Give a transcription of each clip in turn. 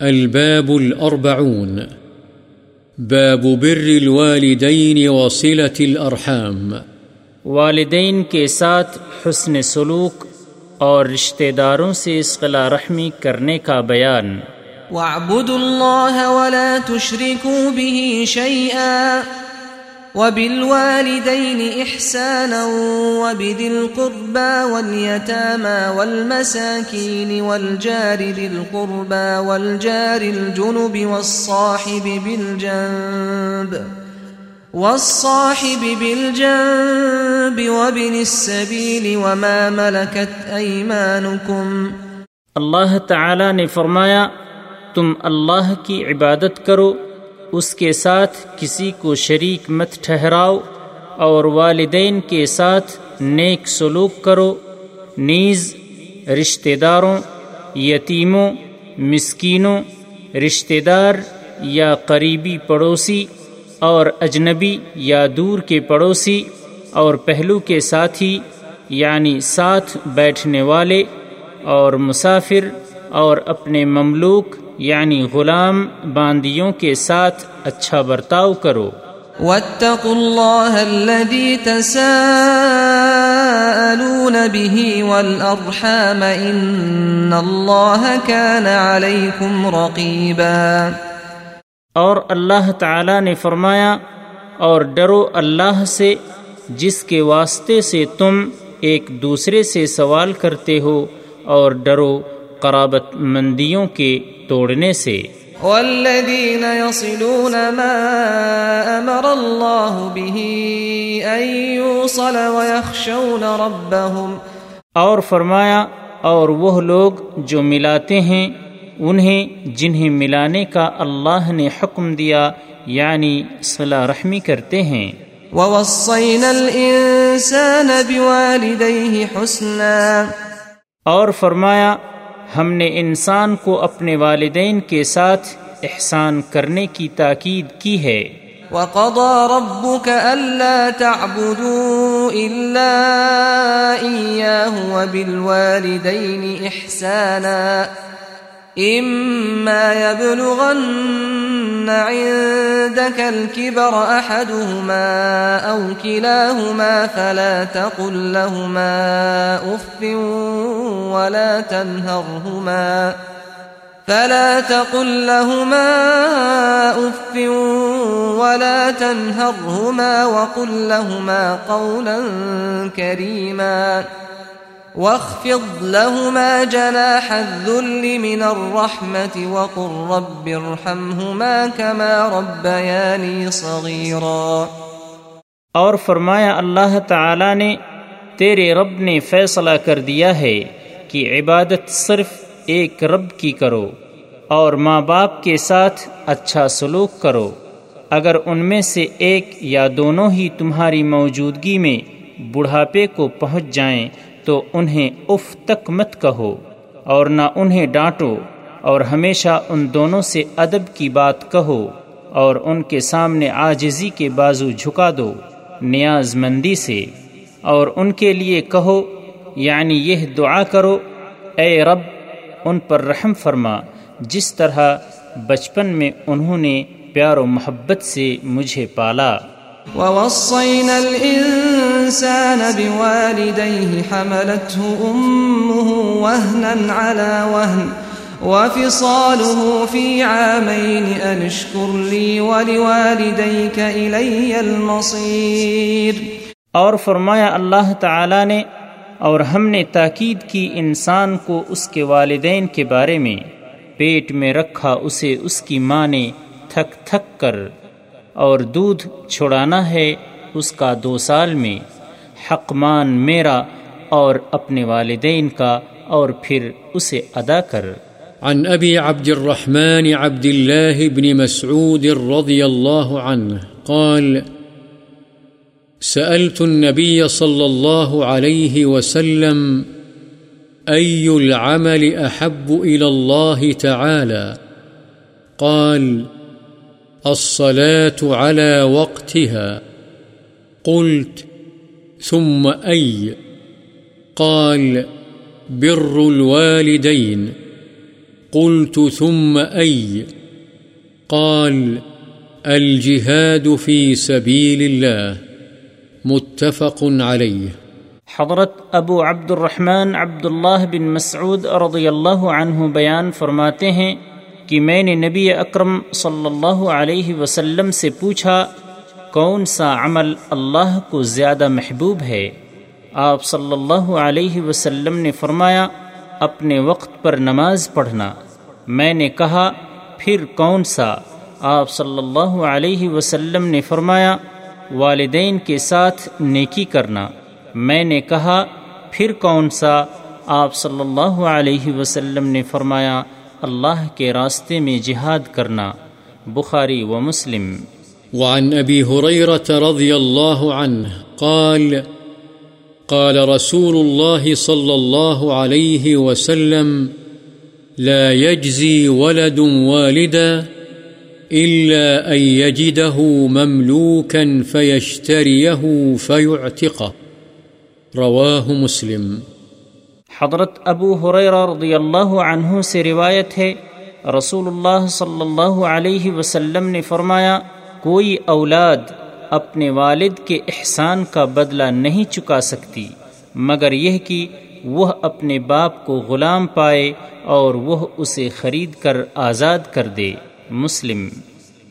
الباب الأربعون. باب بر الوالدين وصلة الأرحام. والدین کے ساتھ حسن سلوک اور رشتہ داروں سے اسقلا رحمی کرنے کا بیان۔ واعبدوا الله ولا تشركوا به شيئا وبالوالدين إحسانا وبذي القربى واليتامى والمساكين والجار ذي القربى والجار الجنب والصاحب بالجنب والصاحب بالجنب وابن السبيل وما ملكت أيمانكم اللہ تعالی نے فرمایا، تم اللہ کی عبادت کرو اس کے ساتھ کسی کو شریک مت ٹھہراؤ اور والدین کے ساتھ نیک سلوک کرو، نیز رشتہ داروں، یتیموں، مسکینوں، رشتہ دار یا قریبی پڑوسی اور اجنبی یا دور کے پڑوسی اور پہلو کے ساتھی یعنی ساتھ بیٹھنے والے اور مسافر اور اپنے مملوک یعنی غلام باندیوں کے ساتھ اچھا برتاؤ کرو۔ واتقوا الله الذي تساءلون به والأرحام إن الله كان عليكم رقيبا۔ اور اللہ تعالی نے فرمایا اور ڈرو اللہ سے جس کے واسطے سے تم ایک دوسرے سے سوال کرتے ہو اور ڈرو قرابت مندیوں کے توڑنے سے۔ والذين يصلون ما أمر الله به أن يوصل ويخشون ربهم۔ اور فرمایا اور وہ لوگ جو ملاتے ہیں انہیں جنہیں ملانے کا اللہ نے حکم دیا یعنی صلاح رحمی کرتے ہیں۔ ووصينا الإنسان بوالديه حسنا۔ اور فرمایا ہم نے انسان کو اپنے والدین کے ساتھ احسان کرنے کی تاکید کی ہے۔ وَقَضَى رَبُّكَ أَلَّا تَعْبُدُوا إِلَّا إِيَّاهُ وَبِالْوَالِدَيْنِ إِحْسَانًا إما يبلغن عندك الكبر أحدهما أو كلاهما فلا تقل لهما أف ولا تنهرهما فلا تقل لهما أف ولا تنهرهما وقل لهما قولا كريما واخفض لهما جناح الذل من الرحمة وقل رب ارحمهما كما ربياني صغيرا۔ اور فرمایا، اللہ تعالی نے تیرے رب نے فیصلہ کر دیا ہے کہ عبادت صرف ایک رب کی کرو اور ماں باپ کے ساتھ اچھا سلوک کرو۔ اگر ان میں سے ایک یا دونوں ہی تمہاری موجودگی میں بڑھاپے کو پہنچ جائیں تو انہیں اف تک مت کہو اور نہ انہیں ڈانٹو اور ہمیشہ ان دونوں سے ادب کی بات کہو اور ان کے سامنے آجزی کے بازو جھکا دو نیاز مندی سے اور ان کے لیے کہو یعنی یہ دعا کرو، اے رب، ان پر رحم فرما، جس طرح بچپن میں انہوں نے پیار و محبت سے مجھے پالا۔ ووصينا الإنسان بوالديه حملته أمه وهنا على وهن وفصاله في عامين أن اشكر لي ولوالديك إلي المصير اور فرمایا اللہ تعالی نے اور ہم نے تاکید کی انسان کو اس کے والدین کے بارے میں پیٹ میں رکھا اسے اس کی ماں نے تھک تھک کر اور دودھ چھڑانا ہے اس کا دو سال میں۔ حق مان میرا اور اپنے والدین کا اور پھر اسے ادا کر۔ عن أبي عبد الرحمن عبد الله بن مسعود رضي الله عنه قال، سألت النبي صلى الله عليه وسلم أي العمل أحب إلى الله تعالى قال الصلاة على وقتها. قلت، ثم أي؟ قال، بر الوالدين. قلت، ثم أي؟ قال، الجهاد في سبيل الله. متفق عليه. حضرت ابو عبد الرحمن عبد اللہ بن مسعود رضی اللہ عنہ بیان فرماتے ہیں کہ میں نے نبی اکرم صلی اللہ علیہ وسلم سے پوچھا، کون سا عمل اللہ کو زیادہ محبوب ہے؟ آپ صلی اللہ علیہ وسلم نے فرمایا، اپنے وقت پر نماز پڑھنا۔ میں نے کہا، پھر کون سا؟ آپ صلی اللہ علیہ وسلم نے فرمایا، والدین کے ساتھ نیکی کرنا۔ میں نے کہا، پھر کون سا؟ آپ صلی اللہ علیہ وسلم نے فرمایا اللہ کے راستے میں جہاد کرنا، بخاری و مسلم۔ وعن أبي هريرة رضي الله عنه قال قال رسول الله صلى الله عليه وسلم، لا يجزي ولد والدا إلا أن يجده مملوكا فيشتريه فيعتقه رواه مسلم۔ حضرت ابو حریرہ رضی اللہ عنہ سے روایت ہے رسول اللہ صلی اللہ علیہ وسلم نے فرمایا، کوئی اولاد اپنے والد کے احسان کا بدلہ نہیں چکا سکتی، مگر یہ کہ وہ اپنے باپ کو غلام پائے اور وہ اسے خرید کر آزاد کر دے۔ مسلم۔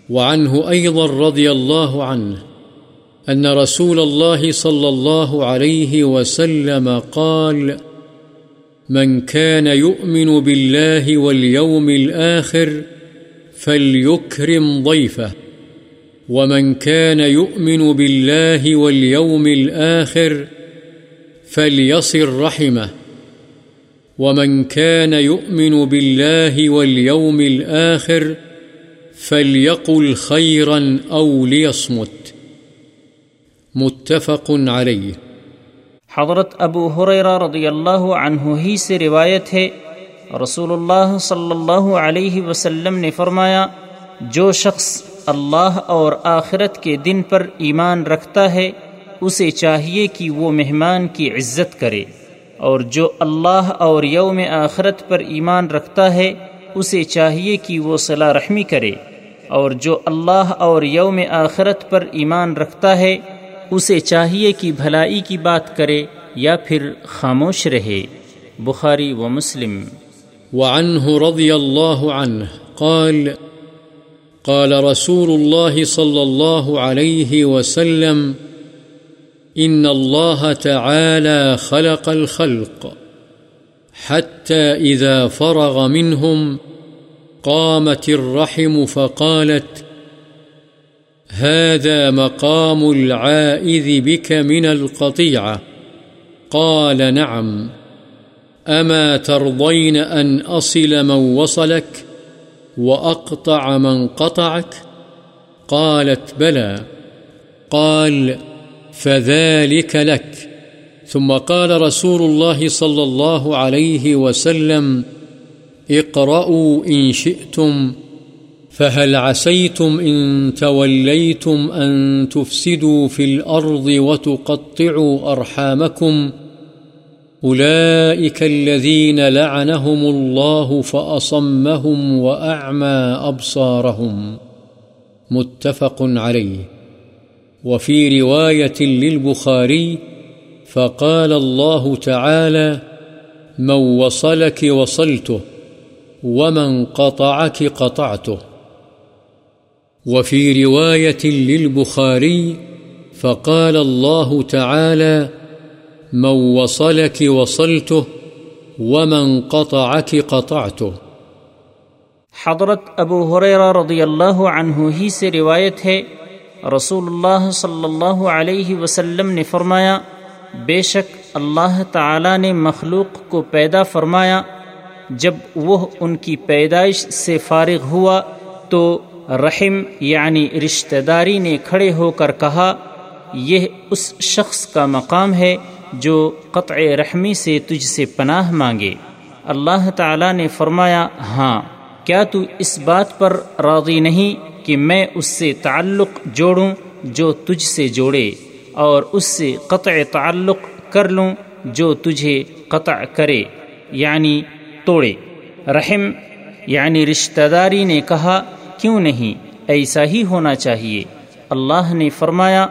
وعنه أيضا رضي الله عنه أن رسول الله صلى الله عليه وسلم قال من كان يؤمن بالله واليوم الآخر فليكرم ضيفه. ومن كان يؤمن بالله واليوم الآخر فليصل رحمه. ومن كان يؤمن بالله واليوم الآخر فليقل خيرا أو ليصمت. متفق عليه. حضرت ابو حریرہ رضی اللہ عنہ ہی سے روایت ہے رسول اللہ صلی اللہ علیہ وسلم نے فرمایا، جو شخص اللہ اور آخرت کے دن پر ایمان رکھتا ہے، اسے چاہیے کہ وہ مہمان کی عزت کرے۔ اور جو اللہ اور یوم آخرت پر ایمان رکھتا ہے، اسے چاہیے کہ وہ صلاح رحمی کرے۔ اور جو اللہ اور یوم آخرت پر ایمان رکھتا ہے اسے چاہیے کہ بھلائی کی بات کرے یا پھر خاموش رہے۔ بخاری و مسلم۔ وعنه رضي الله عنه قال قال رسول الله صلى الله عليه وسلم إن الله تعالى خلق الخلق حتى إذا فرغ منهم قامت الرحم فقالت هذا مقام العائذ بك من القطيعة. قال نعم. أما ترضين أن أصل من وصلك وأقطع من قطعك؟ قالت بلى. قال فذلك لك. ثم قال رسول الله صلى الله عليه وسلم اقرأوا إن شئتم فهل عسيتم إن توليتم أن تفسدوا في الأرض وتقطعوا أرحامكم؟ أولئك الذين لعنهم الله فأصمهم وأعمى أبصارهم. متفق عليه. وفي رواية للبخاري فقال الله تعالى من وصلك وصلته، ومن قطعك قطعته. وفي رواية للبخاري فقال الله تعالى من وصلك وصلته ومن قطعك قطعته. حضرت ابو حریرہ رضی اللہ عنہ ہی سے روایت ہے رسول اللہ صلی اللہ علیہ وسلم نے فرمایا، بے شک اللہ تعالی نے مخلوق کو پیدا فرمایا، جب وہ ان کی پیدائش سے فارغ ہوا تو رحم یعنی رشتہ داری نے کھڑے ہو کر کہا، یہ اس شخص کا مقام ہے جو قطع رحمی سے تجھ سے پناہ مانگے۔ اللہ تعالی نے فرمایا ہاں کیا تو اس بات پر راضی نہیں کہ میں اس سے تعلق جوڑوں جو تجھ سے جوڑے، اور اس سے قطع تعلق کر لوں جو تجھے قطع کرے یعنی توڑے۔ رحم یعنی رشتہ داری نے کہا کیوں نہیں؟ ایسا ہی ہونا چاہیے۔ اللہ نے فرمایا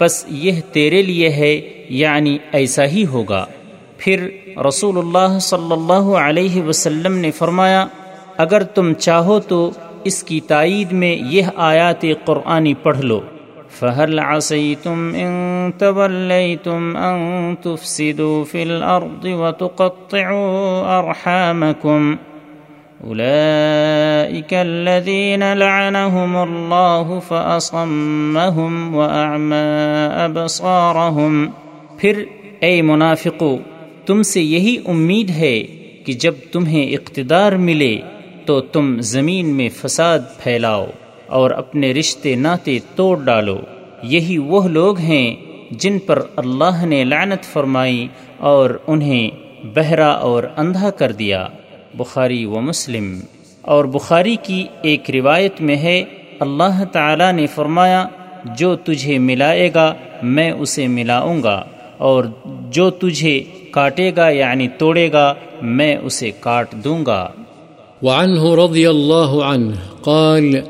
بس یہ تیرے لیے ہے یعنی ایسا ہی ہوگا۔ پھر رسول اللہ صلی اللہ علیہ وسلم نے فرمایا، اگر تم چاہو تو اس کی تائید میں یہ آیات قرآنی پڑھ لو۔ فہل عصیتم ان تولیتم ان تفسدوا فی الارض وتقطعوا ارحامکم اولئیک الذین لعنهم اللہ فاصمهم واعما ابصارهم پھر، اے منافقو، تم سے یہی امید ہے کہ جب تمہیں اقتدار ملے تو تم زمین میں فساد پھیلاؤ اور اپنے رشتے ناطے توڑ ڈالو۔ یہی وہ لوگ ہیں جن پر اللہ نے لعنت فرمائی اور انہیں بہرا اور اندھا کر دیا۔ بخاری و مسلم۔ اور بخاری کی ایک روایت میں ہے، اللہ تعالی نے فرمایا، جو تجھے ملائے گا، میں اسے ملاؤں گا، اور جو تجھے کاٹے گا یعنی توڑے گا، میں اسے کاٹ دوں گا۔ وعنه رضي الله عنه قال،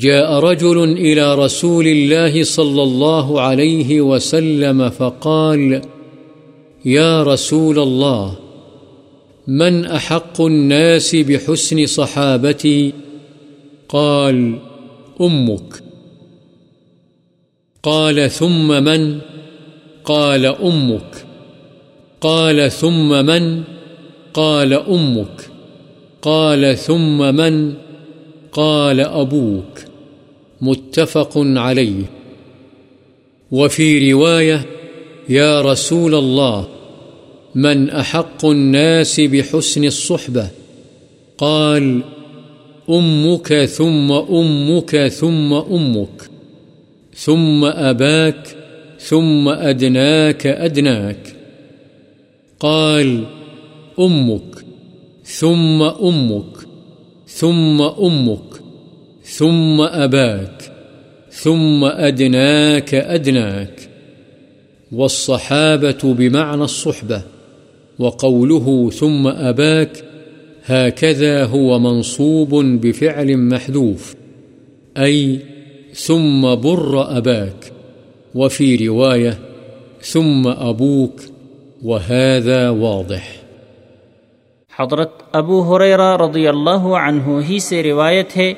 جاء رجل إلى رسول الله صلى الله عليه وسلم فقال يا رسول الله من أحق الناس بحسن صحابتي؟ قال، أمك. قال، ثم من؟ قال، أمك. قال، ثم من؟ قال، أمك. قال، ثم من؟ قال، أبوك. متفق عليه. وفي رواية، يا رسول الله. من أحق الناس بحسن الصحبة؟ قال، أمك ثم أمك ثم أمك، ثم أباك ثم أدناك أدناك. قال، أمك ثم أمك ثم أمك ثم أباك ثم أدناك أدناك. والصحابة بمعنى الصحبة. وقوله ثم أباك، هكذا هو منصوب بفعل محذوف، أي ثم بر أباك، وفي رواية ثم أبوك، وهذا واضح. حضرت ابو حریرہ رضی اللہ عنہ ہی سے روایت ہے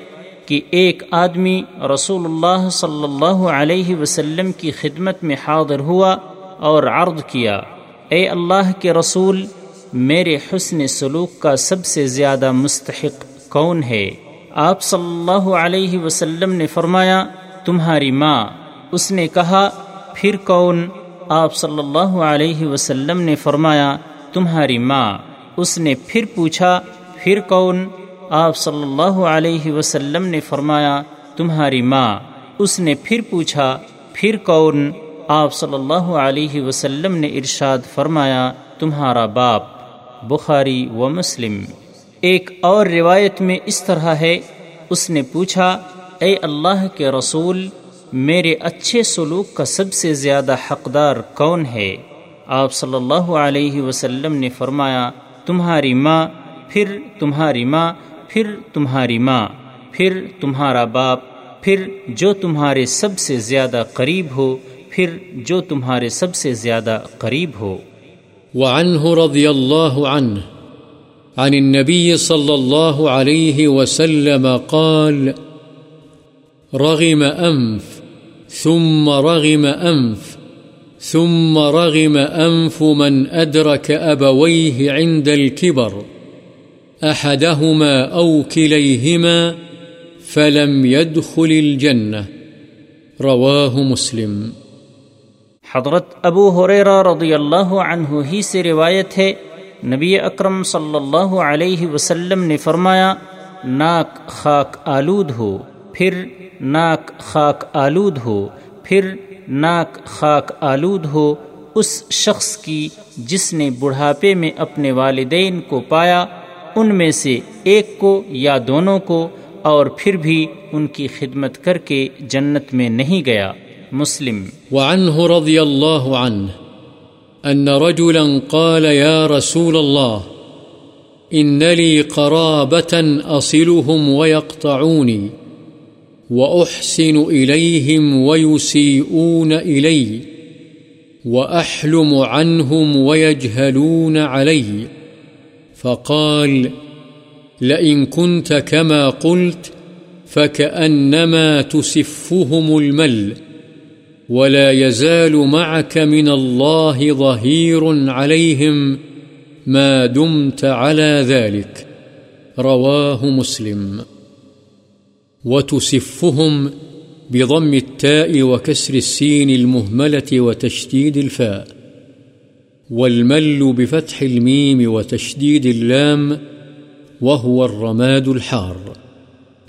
کہ ایک آدمی رسول اللہ صلی اللہ علیہ وسلم کی خدمت میں حاضر ہوا اور عرض کیا۔ اے اللہ کے رسول، میرے حسن سلوک کا سب سے زیادہ مستحق کون ہے؟ آپ صلی اللہ علیہ وسلم نے فرمایا، تمہاری ماں۔ اس نے کہا، پھر کون؟ آپ صلی اللہ علیہ وسلم نے فرمایا، تمہاری ماں۔ اس نے پھر پوچھا، پھر کون؟ آپ صلی اللہ علیہ وسلم نے فرمایا، تمہاری ماں۔ اس نے پھر پوچھا، پھر کون؟ آپ صلی اللہ علیہ وسلم نے ارشاد فرمایا، تمہارا باپ بخاری و مسلم۔ ایک اور روایت میں اس طرح ہے، اس نے پوچھا، اے اللہ کے رسول، میرے اچھے سلوک کا سب سے زیادہ حقدار کون ہے؟ آپ صلی اللہ علیہ وسلم نے فرمایا، تمہاری ماں، پھر تمہاری ماں، پھر تمہاری ماں، پھر تمہارا باپ، پھر جو تمہارے سب سے زیادہ قریب ہو پھر جو تمہارے سب سے زیادہ قریب ہو۔ وعنه رضی اللہ عنہ، عن النبي صلى الله عليه وسلم قال، رغم أنف ثم رغم أنف ثم رغم أنف من أدرك أبويه عند الكبر أحدهما أو كليهما فلم يدخل الجنة رواه مسلم۔ حضرت ابو حریرہ رضی اللہ عنہ ہی سے روایت ہے، نبی اکرم صلی اللہ علیہ وسلم نے فرمایا، ناک خاک آلود ہو، پھر ناک خاک آلود ہو، پھر ناک خاک آلود ہو، اس شخص کی جس نے بڑھاپے میں اپنے والدین کو پایا، ان میں سے ایک کو یا دونوں کو، اور پھر بھی ان کی خدمت کر کے جنت میں نہیں گیا۔ مسلم۔ وعنه رضي الله عنه أن رجلا قال يا رسول الله، إن لي قرابة أصلهم ويقطعوني وأحسن إليهم ويسيئون إلي وأحلم عنهم ويجهلون علي. فقال، لئن كنت كما قلت فكأنما تسفهم المل. ولا يزال معك من الله ظهير عليهم ما دمت على ذلك. رواه مسلم. وتسفهم بضم التاء وكسر السين المهملة وتشديد الفاء. والمل بفتح الميم وتشديد اللام وهو الرماد الحار.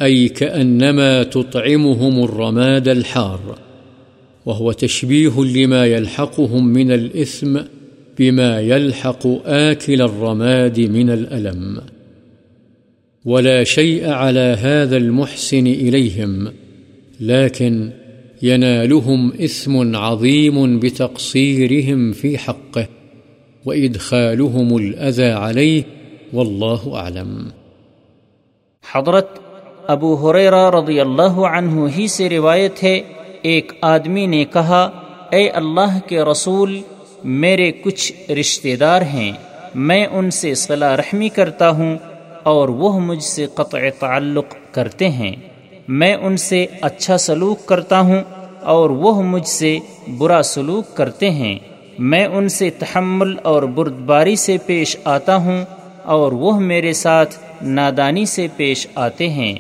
أي كأنما تطعمهم الرماد الحار. وهو تشبيه لما يلحقهم من الإثم بما يلحق آكل الرماد من الألم. ولا شيء على هذا المحسن إليهم، لكن ينالهم إثم عظيم بتقصيرهم في حقه، وإدخالهم الأذى عليه والله أعلم. حضرت ابو حریرا رضی اللہ عنہ ہی سے روایت ہے ایک آدمی نے کہا، اے اللہ کے رسول، میرے کچھ رشتہ دار ہیں، میں ان سے صلاح رحمی کرتا ہوں اور وہ مجھ سے قطع تعلق کرتے ہیں۔ میں ان سے اچھا سلوک کرتا ہوں اور وہ مجھ سے برا سلوک کرتے ہیں۔ میں ان سے تحمل اور بردباری سے پیش آتا ہوں اور وہ میرے ساتھ نادانی سے پیش آتے ہیں۔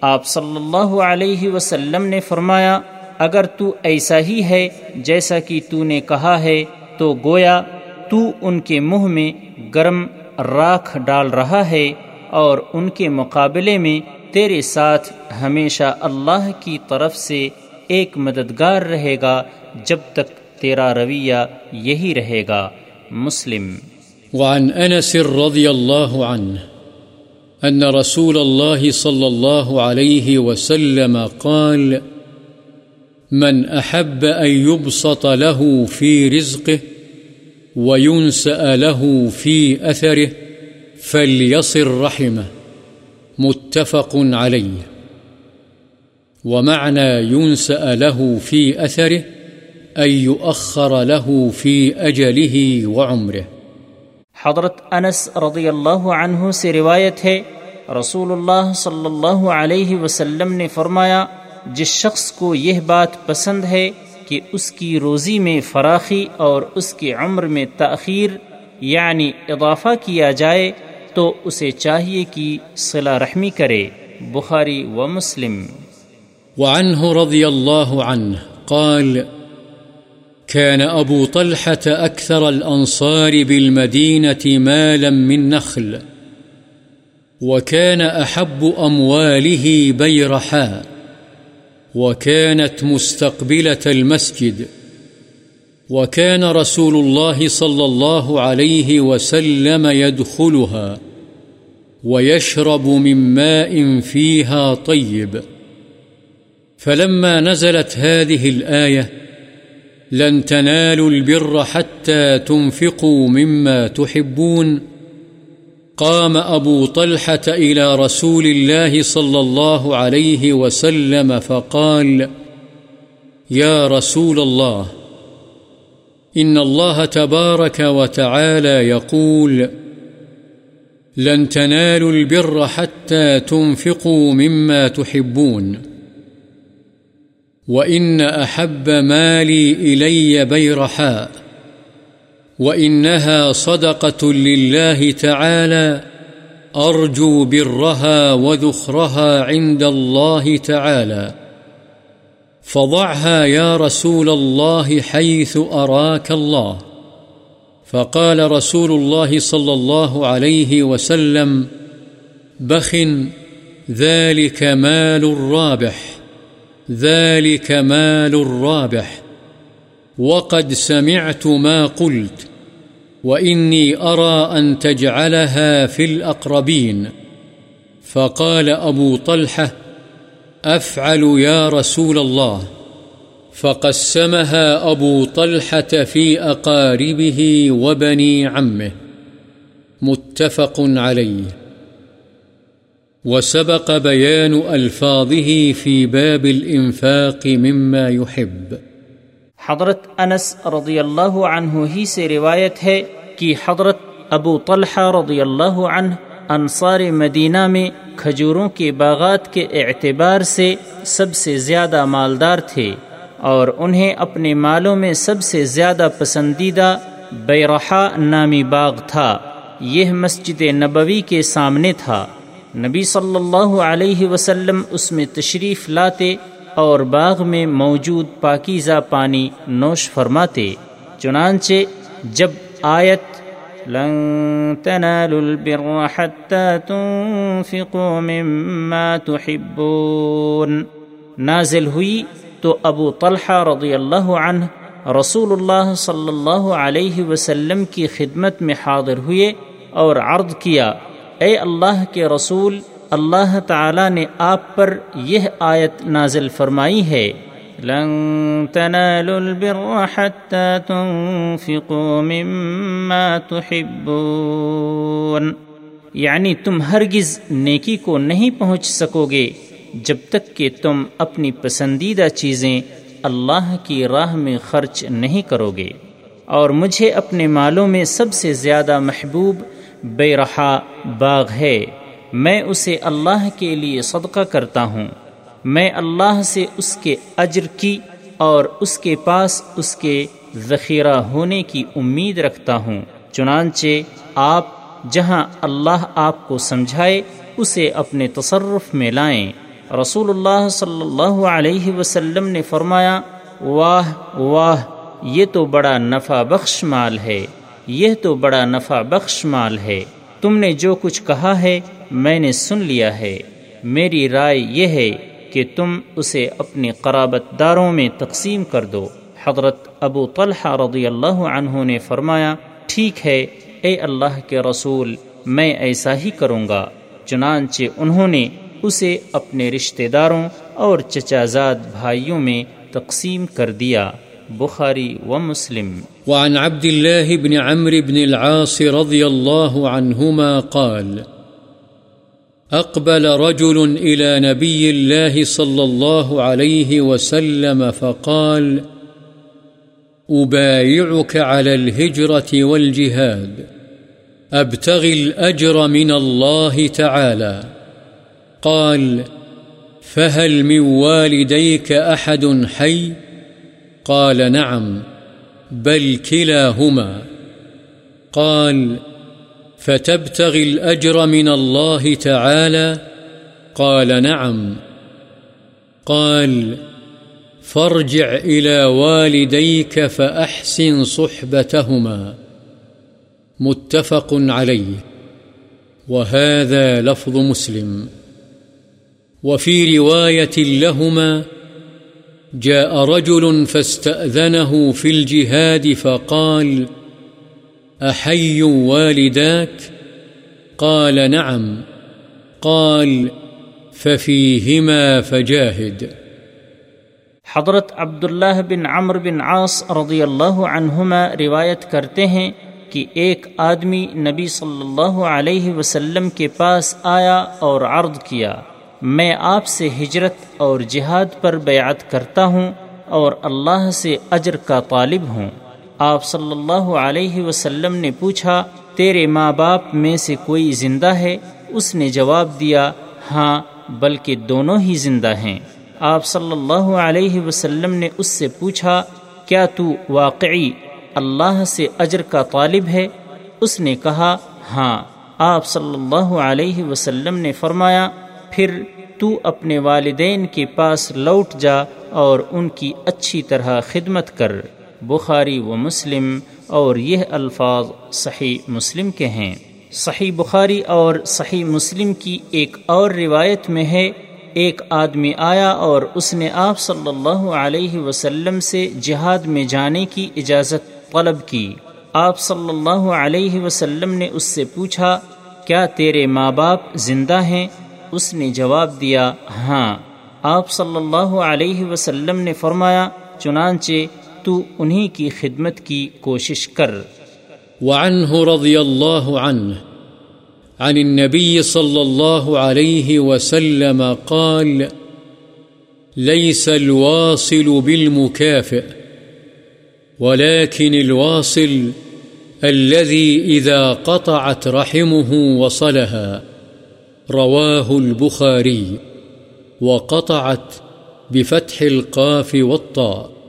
آپ صلی اللہ علیہ وسلم نے فرمایا اگر تو ایسا ہی ہے جیسا کہ تو نے کہا ہے، تو گویا تو ان کے منہ میں گرم راکھ ڈال رہا ہے اور ان کے مقابلے میں تیرے ساتھ ہمیشہ اللہ کی طرف سے ایک مددگار رہے گا جب تک تیرا رویہ یہی رہے گا۔ مسلم۔ وعن انس رضی اللہ عنہ، ان رسول الله صلى الله عليه وسلم قال من احب ان يبسط له في رزقه وينسأ له في اثره فليصل رحمه متفق عليه ومعنى ينسأ له في اثره ان يؤخر له في اجله وعمره حضرت انس رضی اللہ عنہ سے روایت ہے، رسول اللہ صلی اللہ علیہ وسلم نے فرمایا جس شخص کو یہ بات پسند ہے کہ اس کی روزی میں فراخی اور اس کی عمر میں تاخیر یعنی اضافہ کیا جائے تو اسے چاہیے کہ صلہ رحمی کرے۔ بخاری و مسلم۔ وعنه رضي الله عنه قال كان أبو طلحة أكثر الأنصار بالمدينة مالا من نخل وكان أحب أمواله بيرحاء وكانت مستقبلة المسجد. وكان رسول الله صلى الله عليه وسلم يدخلها ويشرب من ماء فيها طيب. فلما نزلت هذه الآية لن تنالوا البر حتى تنفقوا مما تحبون قام أبو طلحة إلى رسول الله صلى الله عليه وسلم فقال، يا رسول الله، إن الله تبارك وتعالى يقول، لن تنالوا البر حتى تنفقوا مما تحبون، وإن أحب مالي إلي بيرحاء. وإنها صدقة لله تعالى أرجو برها وذخرها عند الله تعالى فضعها يا رسول الله حيث أراك الله فقال رسول الله صلى الله عليه وسلم بخ ذلك مال الرابح ذلك مال الرابح وقد سمعت ما قلت، وإني أرى أن تجعلها في الأقربين. فقال أبو طلحة، أفعل يا رسول الله. فقسمها أبو طلحة في أقاربه وبني عمه. متفق عليه. وسبق بيان ألفاظه في باب الإنفاق مما يحب. حضرت انس رضی اللہ عنہ ہی سے روایت ہے کہ حضرت ابو طلحہ رضی اللہ عنہ انصار مدینہ میں کھجوروں کے باغات کے اعتبار سے سب سے زیادہ مالدار تھے اور انہیں اپنے مالوں میں سب سے زیادہ پسندیدہ بیرحا نامی باغ تھا۔ یہ مسجد نبوی کے سامنے تھا۔ نبی صلی اللہ علیہ وسلم اس میں تشریف لاتے اور باغ میں موجود پاکیزہ پانی نوش فرماتے، چنانچہ جب آیت، لن تنالوا البر حتى تنفقوا مما تحبون نازل ہوئی تو ابو طلحہ رضی اللہ عنہ رسول اللہ صلی اللہ علیہ وسلم کی خدمت میں حاضر ہوئے اور عرض کیا، اے اللہ کے رسول اللہ تعالی نے آپ پر یہ آیت نازل فرمائی ہے۔ لن تنالوا البر حتى تنفقوا مما تحبون۔ یعنی تم ہرگز نیکی کو نہیں پہنچ سکو گے جب تک کہ تم اپنی پسندیدہ چیزیں اللہ کی راہ میں خرچ نہیں کرو گے۔ اور مجھے اپنے مالوں میں سب سے زیادہ محبوب بے رہا باغ ہے۔ میں اسے اللہ کے لیے صدقہ کرتا ہوں۔ میں اللہ سے اس کے اجر کی اور اس کے پاس اس کے ذخیرہ ہونے کی امید رکھتا ہوں۔ چنانچہ آپ جہاں اللہ آپ کو سمجھائے، اسے اپنے تصرف میں لائیں۔ رسول اللہ صلی اللہ علیہ وسلم نے فرمایا، واہ واہ، یہ تو بڑا نفع بخش مال ہے۔ یہ تو بڑا نفع بخش مال ہے۔ تم نے جو کچھ کہا ہے میں نے سن لیا ہے۔ میری رائے یہ ہے کہ تم اسے اپنی قرابت داروں میں تقسیم کر دو۔ حضرت ابو طلحہ رضی اللہ عنہ نے فرمایا، ٹھیک ہے، اے اللہ کے رسول، میں ایسا ہی کروں گا۔ چنانچہ انہوں نے اسے اپنے رشتہ داروں اور چچا زاد بھائیوں میں تقسیم کر دیا۔ بخاری و مسلم۔ وعن عبد الله بن عمرو بن العاص رضي الله عنهما قال أقبل رجل إلى نبي الله صلى الله عليه وسلم فقال، أبايعك على الهجرة والجهاد، أبتغي الأجر من الله تعالى. قال، فهل من والديك أحد حي؟ قال، نعم، بل كلاهما. قال فتبتغي الأجر من الله تعالى؟ قال نعم. قال، فارجع إلى والديك فأحسن صحبتهما. متفق عليه. وهذا لفظ مسلم. وفي رواية لهما، جاء رجل فاستأذنه في الجهاد فقال فقال أحي والداك؟ قال نعم. قال ففيهما فجاهد. حضرت عبداللہ بن عمر بن عاص رضی اللہ عنہما روایت کرتے ہیں کہ ایک آدمی نبی صلی اللہ علیہ وسلم کے پاس آیا اور عرض کیا، میں آپ سے ہجرت اور جہاد پر بیعت کرتا ہوں اور اللہ سے اجر کا طالب ہوں۔ آپ صلی اللہ علیہ وسلم نے پوچھا، تیرے ماں باپ میں سے کوئی زندہ ہے؟ اس نے جواب دیا ہاں بلکہ دونوں ہی زندہ ہیں۔ آپ صلی اللہ علیہ وسلم نے اس سے پوچھا، کیا تو واقعی اللہ سے اجر کا طالب ہے؟ اس نے کہا ہاں۔ آپ صلی اللہ علیہ وسلم نے فرمایا، پھر تو اپنے والدین کے پاس لوٹ جا اور ان کی اچھی طرح خدمت کر۔ بخاری و مسلم اور یہ الفاظ صحیح مسلم کے ہیں۔ صحیح بخاری اور صحیح مسلم کی ایک اور روایت میں ہے، ایک آدمی آیا اور اس نے آپ صلی اللہ علیہ وسلم سے جہاد میں جانے کی اجازت طلب کی۔ آپ صلی اللہ علیہ وسلم نے اس سے پوچھا، کیا تیرے ماں باپ زندہ ہیں؟ اس نے جواب دیا ہاں۔ آپ صلی اللہ علیہ وسلم نے فرمایا، چنانچہ تو انہی کی خدمت کی کوشش کر۔ وعنه رضي الله عنه عن النبي صلى الله عليه وسلم قال ليس الواصل بالمكافئ ولكن الواصل الذي إذا قطعت رحمه وصلها، رواه البخاري وقطعت بفتح القاف والطاء۔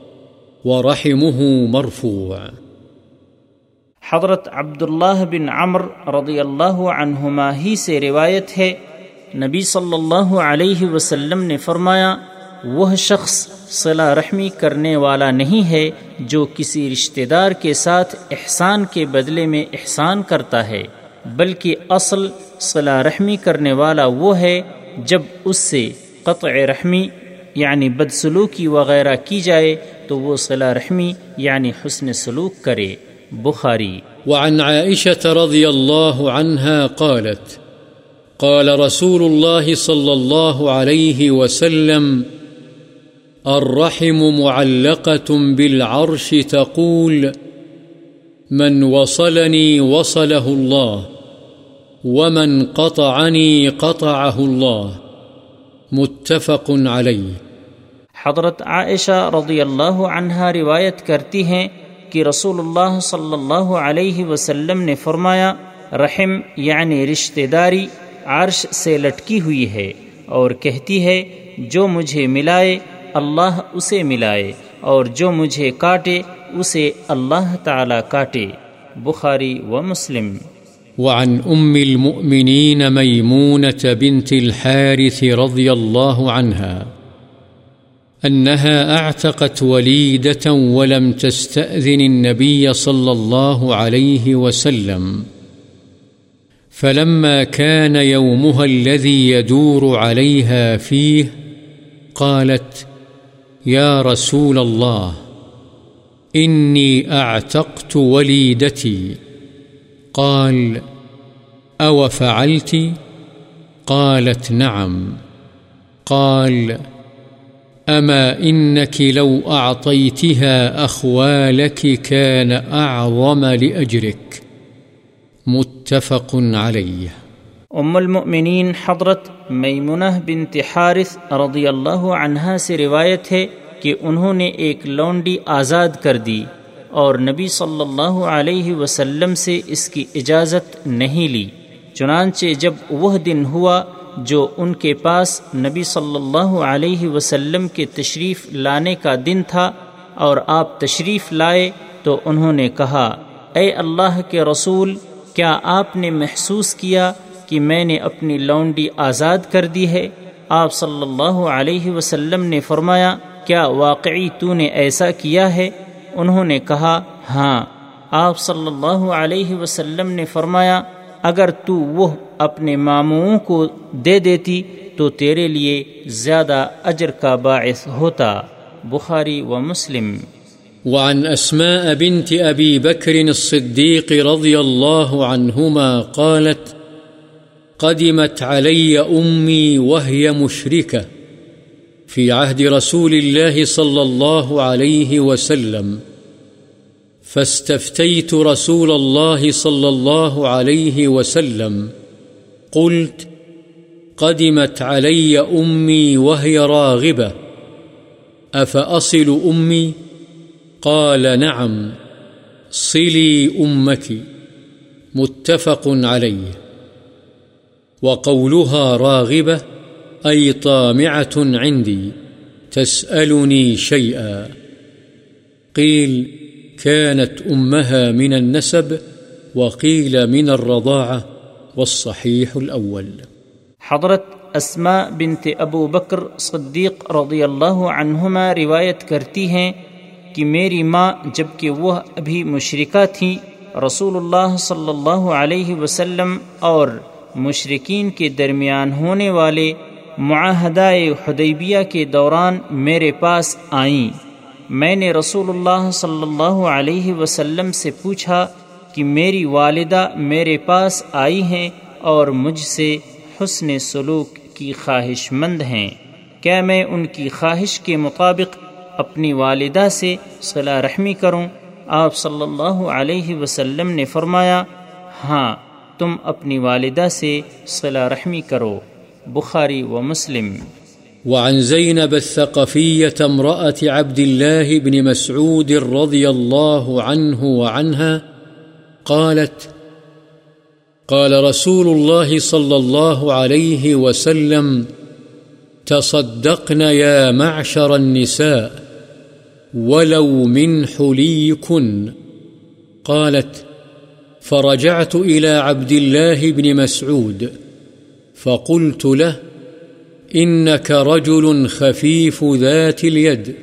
ورحمه مرفوع. حضرت عبداللہ بن عمر رضی اللہ عنہما ہی سے روایت ہے، نبی صلی اللہ علیہ وسلم نے فرمایا، وہ شخص صلاح رحمی کرنے والا نہیں ہے جو کسی رشتہ دار کے ساتھ احسان کے بدلے میں احسان کرتا ہے، بلکہ اصل صلاح رحمی کرنے والا وہ ہے جب اس سے قطع رحمی یعنی بدسلوکی وغیرہ کی جائے تو وہ صلاح رحمی یعنی حسن سلوک کرے۔ بخاری۔ وعن عائشة رضي الله عنها قالت، قال رسول الله صلى الله عليه وسلم، الرحم معلقة بالعرش تقول، من وصلني وصله الله، ومن قطعني قطعه الله. متفق عليه حضرت عائشہ رضی اللہ عنہا روایت کرتی ہیں کہ رسول اللہ صلی اللہ علیہ وسلم نے فرمایا، رحم یعنی رشتہ داری عرش سے لٹکی ہوئی ہے اور کہتی ہے، جو مجھے ملائے اللہ اسے ملائے اور جو مجھے کاٹے اسے اللہ تعالی کاٹے۔ بخاری و مسلم۔ وعن ام المؤمنين ميمونة بنت الحارث رضي الله عنها۔ أنها أعتقت وليدة ولم تستأذن النبي صلى الله عليه وسلم. فلما كان يومها الذي يدور عليها فيه، قالت يا رسول الله، إني أعتقت وليدتي. قال أو فعلت قالت نعم. قال قال أما إنك لو أعطيتها أخوالك كان أعظم لأجرك متفق عليه ام المؤمنین حضرت میمنہ بنت حارث رضی اللہ عنہا سے روایت ہے کہ انہوں نے ایک لونڈی آزاد کر دی اور نبی صلی اللہ علیہ وسلم سے اس کی اجازت نہیں لی۔ چنانچہ جب وہ دن ہوا جو ان کے پاس نبی صلی اللہ علیہ وسلم کے تشریف لانے کا دن تھا اور آپ تشریف لائے تو انہوں نے کہا، اے اللہ کے رسول، کیا آپ نے محسوس کیا کہ میں نے اپنی لونڈی آزاد کر دی ہے؟ آپ صلی اللہ علیہ وسلم نے فرمایا، کیا واقعی تو نے ایسا کیا ہے؟ انہوں نے کہا ہاں۔ آپ صلی اللہ علیہ وسلم نے فرمایا، اگر تو وہ اپنے ماموں کو دے دیتی تو تیرے لیے زیادہ اجر کا باعث ہوتا، بخاری و مسلم۔ وعن أسماء بنت أبي بكر الصديق رضي الله عنهما قالت، قدمت علي أمي وهي مشركة في عهد رسول الله صلى الله عليه وسلم فاستفتيت رسول الله صلى الله عليه وسلم۔ قلت، قدمت علي أمي وهي راغبة، أفأصل أمي؟ قال، نعم، صلي أمك، متفق عليه. وقولها راغبة أي طامعة عندي، تسألني شيئا. قيل، كانت أمها من النسب، وقيل من الرضاعة. والصحيح الأول. حضرت اسما بنت ابو بکر صدیق رضی اللہ عنہما روایت کرتی ہیں کہ میری ماں جبکہ وہ ابھی مشرقہ تھیں رسول اللہ صلی اللہ علیہ وسلم اور مشرقین کے درمیان ہونے والے معاہدہ حدیبیہ کے دوران میرے پاس آئیں۔ میں نے رسول اللہ صلی اللہ علیہ وسلم سے پوچھا کہ میری والدہ میرے پاس آئی ہیں اور مجھ سے حسن سلوک کی خواہش مند ہیں۔ کیا میں ان کی خواہش کے مطابق اپنی والدہ سے صلاح رحمی کروں؟ آپ صلی اللہ علیہ وسلم نے فرمایا ہاں تم اپنی والدہ سے صلہ رحمی کرو۔ بخاری و مسلم۔ وعن زينب الثقفية امرأة عبد الله بن مسعود رضي الله عنه وعنها قالت، قال رسول الله صلى الله عليه وسلم، تصدقن يا معشر النساء ولو من حليكن. قالت، فرجعت إلى عبد الله بن مسعود، فقلت له، إنك رجل خفيف ذات اليد.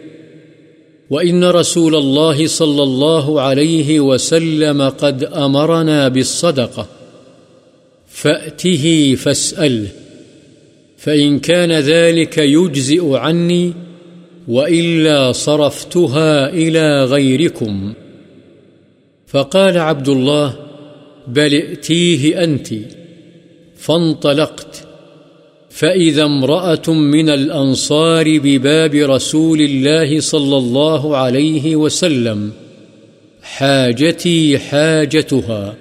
وإن رسول الله صلى الله عليه وسلم قد أمرنا بالصدقة فأته فاسأله فإن كان ذلك يجزئ عني وإلا صرفتها إلى غيركم فقال عبد الله بل ائتيه أنت فانطلقت فإذا امرأة من الأنصار بباب رسول الله صلى الله عليه وسلم حاجتي حاجتها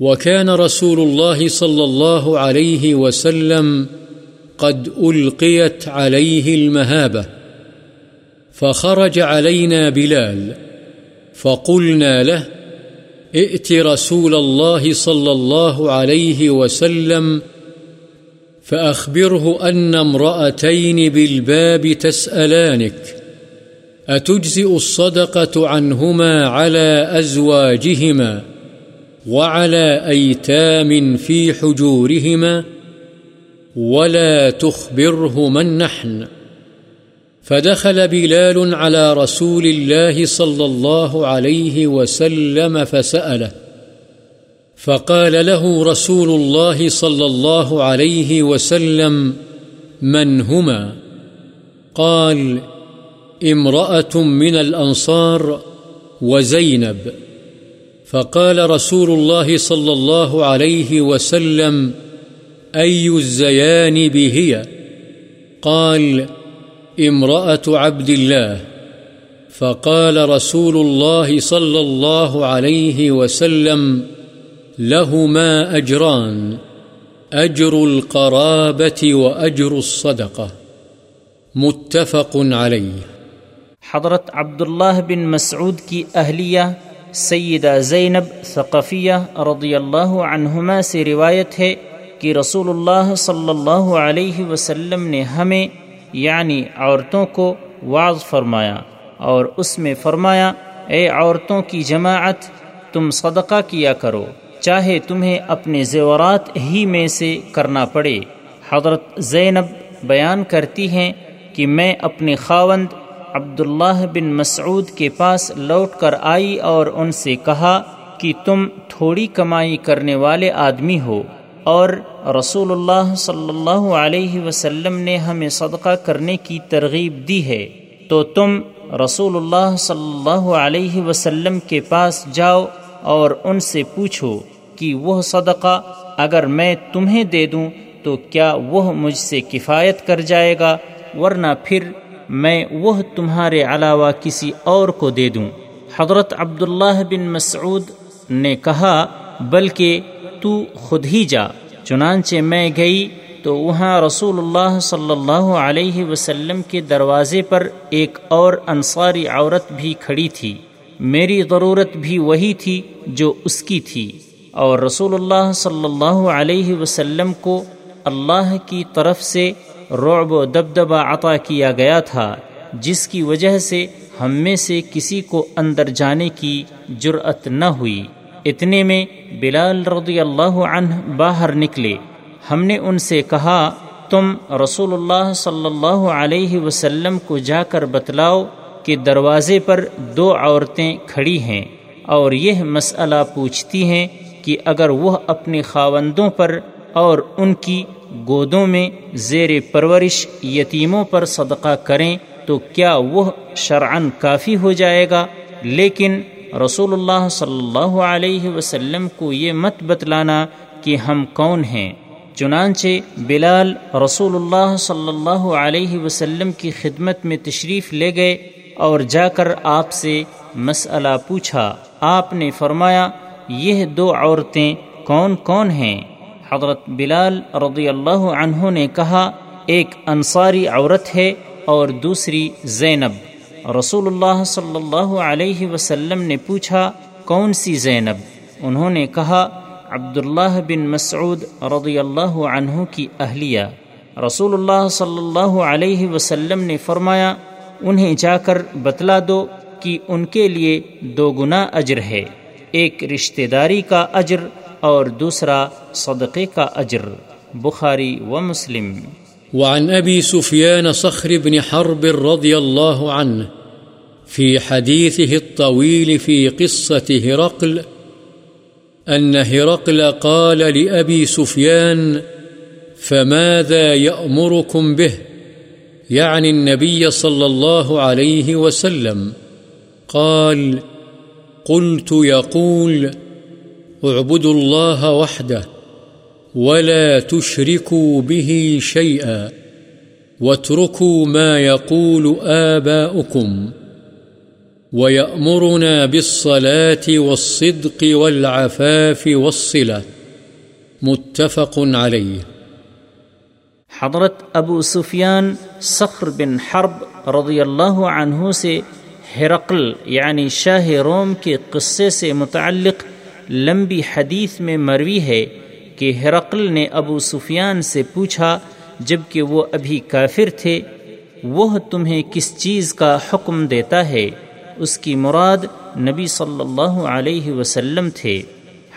وكان رسول الله صلى الله عليه وسلم قد ألقيت عليه المهابة فخرج علينا بلال فقلنا له ائت رسول الله صلى الله عليه وسلم فأخبره أن امرأتين بالباب تسألانك، أتجزئ الصدقة عنهما على أزواجهما وعلى أيتام في حجورهما ولا تخبره من نحن. فدخل بلال على رسول الله صلى الله عليه وسلم فسأله فقال له رسول الله صلى الله عليه وسلم، من هما؟ قال، امرأة من الأنصار وزينب. فقال رسول الله صلى الله عليه وسلم، أي الزيانب هي قال، امرأة عبد الله. فقال رسول الله صلى الله عليه وسلم لهما أجران أجر القرابة وأجر الصدقة متفق عليه حضرت عبداللہ بن مسعود کی اہلیہ سیدہ زینب ثقفیہ رضی اللہ عنہما سے روایت ہے کہ رسول اللہ صلی اللہ علیہ وسلم نے ہمیں یعنی عورتوں کو واض فرمایا اور اس میں فرمایا، اے عورتوں کی جماعت، تم صدقہ کیا کرو۔ چاہے تمہیں اپنے زیورات ہی میں سے کرنا پڑے۔ حضرت زینب بیان کرتی ہیں کہ میں اپنے خاوند عبداللہ بن مسعود کے پاس لوٹ کر آئی اور ان سے کہا کہ تم تھوڑی کمائی کرنے والے آدمی ہو اور رسول اللہ صلی اللہ علیہ وسلم نے ہمیں صدقہ کرنے کی ترغیب دی ہے۔ تو تم رسول اللہ صلی اللہ علیہ وسلم کے پاس جاؤ اور ان سے پوچھو کہ وہ صدقہ اگر میں تمہیں دے دوں تو کیا وہ مجھ سے کفایت کر جائے گا ورنہ پھر میں وہ تمہارے علاوہ کسی اور کو دے دوں۔ حضرت عبداللہ بن مسعود نے کہا، بلکہ تو خود ہی جا، چنانچہ میں گئی تو وہاں رسول اللہ صلی اللہ علیہ وسلم کے دروازے پر ایک اور انصاری عورت بھی کھڑی تھی۔ میری ضرورت بھی وہی تھی جو اس کی تھی۔ اور رسول اللہ صلی اللہ علیہ وسلم کو اللہ کی طرف سے رعب و دبدبہ عطا کیا گیا تھا، جس کی وجہ سے ہم میں سے کسی کو اندر جانے کی جرأت نہ ہوئی۔ اتنے میں بلال رضی اللہ عنہ باہر نکلے۔ ہم نے ان سے کہا، تم رسول اللہ صلی اللہ علیہ وسلم کو جا کر بتلاؤ کہ دروازے پر دو عورتیں کھڑی ہیں اور یہ مسئلہ پوچھتی ہیں کہ اگر وہ اپنے خاوندوں پر اور ان کی گودوں میں زیر پرورش یتیموں پر صدقہ کریں تو کیا وہ شرعن کافی ہو جائے گا؟ لیکن رسول اللہ صلی اللہ علیہ وسلم کو یہ مت بتلانا کہ ہم کون ہیں۔ چنانچہ بلال رسول اللہ صلی اللہ علیہ وسلم کی خدمت میں تشریف لے گئے اور جا کر آپ سے مسئلہ پوچھا۔ آپ نے فرمایا یہ دو عورتیں کون کون ہیں؟ حضرت بلال رضی اللہ عنہ نے کہا، ایک انصاری عورت ہے اور دوسری زینب۔ رسول اللہ صلی اللہ علیہ وسلم نے پوچھا، کون سی زینب؟ انہوں نے کہا، عبداللہ بن مسعود رضی اللہ عنہ کی اہلیہ۔ رسول اللہ صلی اللہ علیہ وسلم نے فرمایا، انہیں جا کر بتلا دو کہ ان کے لیے دو گنا اجر ہے۔ ایک رشتہ داری کا اجر اور دوسرا صدقے کا اجر۔ بخاری و مسلم۔ وعن أبي سفيان صخر بن حرب رضي الله عنه في حديثه الطويل في قصة هرقل أن هرقل قال لأبي سفيان فماذا يأمركم به؟ یعنی يعني النبي صلى الله عليه وسلم۔ قال قلت يقول اعبدوا الله وحده ولا تشركوا به شيئا واتركوا ما يقول آباؤكم ويأمرنا بالصلاة والصدق والعفاف والصلة. متفق عليه. حضرت ابو سفیان سخر بن حرب رضی اللہ عنہ سے ہرقل یعنی شاہ روم کے قصے سے متعلق لمبی حدیث میں مروی ہے کہ ہرقل نے ابو سفیان سے پوچھا جبکہ وہ ابھی کافر تھے، وہ تمہیں کس چیز کا حکم دیتا ہے؟ اس کی مراد نبی صلی اللہ علیہ وسلم تھے۔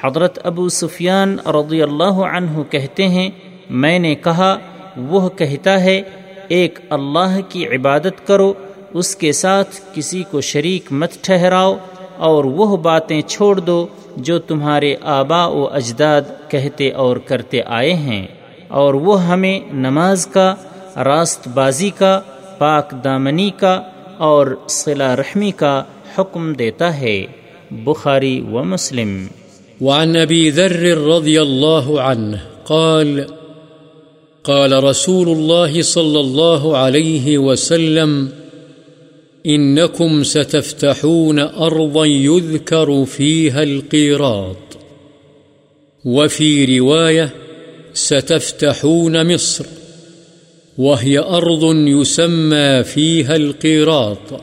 حضرت ابو سفیان رضی اللہ عنہ کہتے ہیں، میں نے کہا، وہ کہتا ہے، ایک اللہ کی عبادت کرو اس کے ساتھ کسی کو شریک مت ٹھہراؤ اور وہ باتیں چھوڑ دو جو تمہارے آبا و اجداد کہتے اور کرتے آئے ہیں اور وہ ہمیں نماز کا، راست بازی کا، پاک دامنی کا اور صلہ رحمی کا حکم دیتا ہے، بخاری و مسلم۔ وعن ابی ذر رضی اللہ عنہ قال قال رسول الله صلى الله عليه وسلم إنكم ستفتحون أرضا يذكر فيها القيراط. وفي رواية ستفتحون مصر، وهي أرض يسمى فيها القيراط،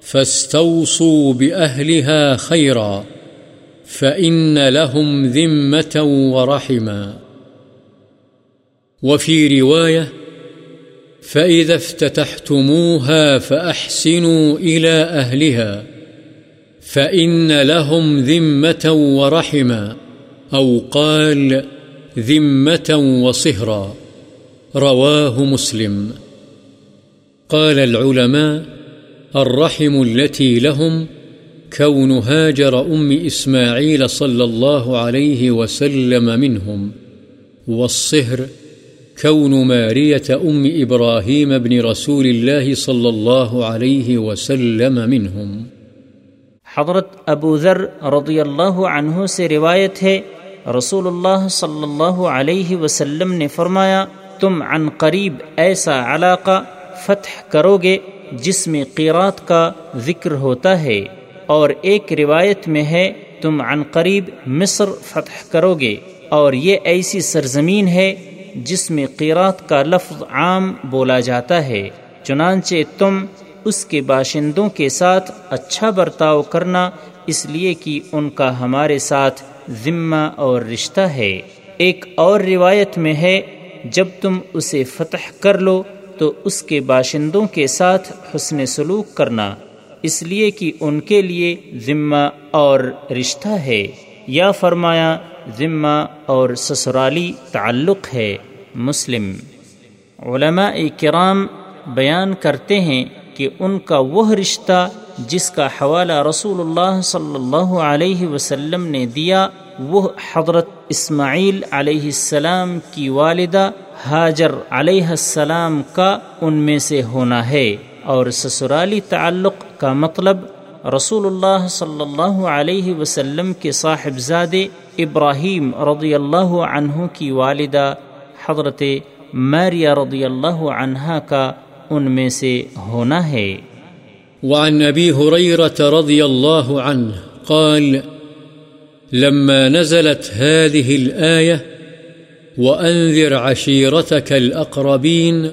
فاستوصوا بأهلها خيرا، فإن لهم ذمة ورحما وفي رواية فإذا افتتحتموها فأحسنوا إلى أهلها فإن لهم ذمة ورحما أو قال ذمة وصهرا رواه مسلم قال العلماء الرحم التي لهم كون هاجر أم إسماعيل صلى الله عليه وسلم منهم والصهر كون مارية أم إبراهيم بن رسول الله صلى الله عليه وسلم منهم. حضرت ابو ذر رضی اللہ عنہ سے روایت ہے، رسول اللہ صلی اللہ علیہ وسلم نے فرمایا، تم عن قریب ایسا علاقہ فتح کرو گے جس میں قیرات کا ذکر ہوتا ہے، اور ایک روایت میں ہے، تم عن قریب مصر فتح کرو گے اور یہ ایسی سرزمین ہے جس میں قیرات کا لفظ عام بولا جاتا ہے، چنانچہ تم اس کے باشندوں کے ساتھ اچھا برتاؤ کرنا اس لیے کہ ان کا ہمارے ساتھ ذمہ اور رشتہ ہے۔ ایک اور روایت میں ہے، جب تم اسے فتح کر لو تو اس کے باشندوں کے ساتھ حسن سلوک کرنا، اس لیے کہ ان کے لیے ذمہ اور رشتہ ہے۔ یا فرمایا ذمہ اور سسرالی تعلق ہے۔ مسلم۔ علماء کرام بیان کرتے ہیں کہ ان کا وہ رشتہ جس کا حوالہ رسول اللہ صلی اللہ علیہ وسلم نے دیا، وہ حضرت اسماعیل علیہ السلام کی والدہ حاجر علیہ السلام کا ان میں سے ہونا ہے۔ اور سسرالی تعلق کا مطلب رسول اللہ صلی اللہ علیہ وسلم کے صاحبزاد ابراہیم رضی اللہ عنہ کی والدہ حضرت ماریہ رضی اللہ عنہ کا ان میں سے ہونا ہے۔ وعن ابی حریرة رضی اللہ عنہ قال، لما نزلت هذه الآية وأنذر عشيرتك الأقربين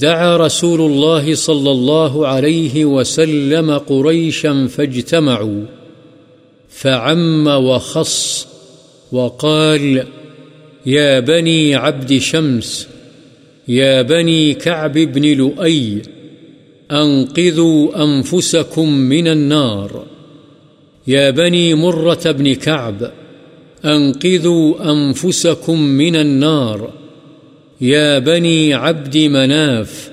دعا رسول الله صلى الله عليه وسلم قريشا فاجتمعوا۔ فعم وخص وقال، يا بني عبد شمس، يا بني كعب بن لؤي، أنقذوا أنفسكم من النار. يا بني مرة بن كعب، أنقذوا أنفسكم من النار. يا بني عبد مناف،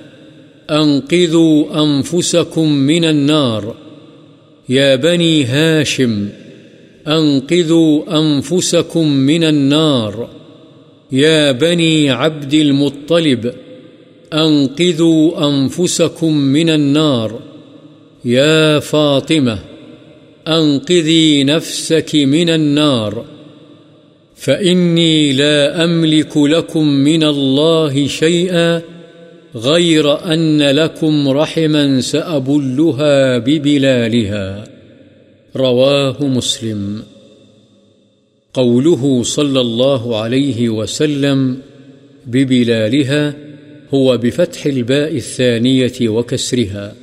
أنقذوا أنفسكم من النار. يا بني هاشم أنقذوا أنفسكم من النار. يا بني عبد المطلب، أنقذوا أنفسكم من النار. يا فاطمة، أنقذي نفسك من النار. فإني لا أملك لكم من الله شيئا غير أن لكم رحما سأبلها ببلالها. رواه مسلم. قوله صلى الله عليه وسلم ببلالها هو بفتح الباء الثانية وكسرها.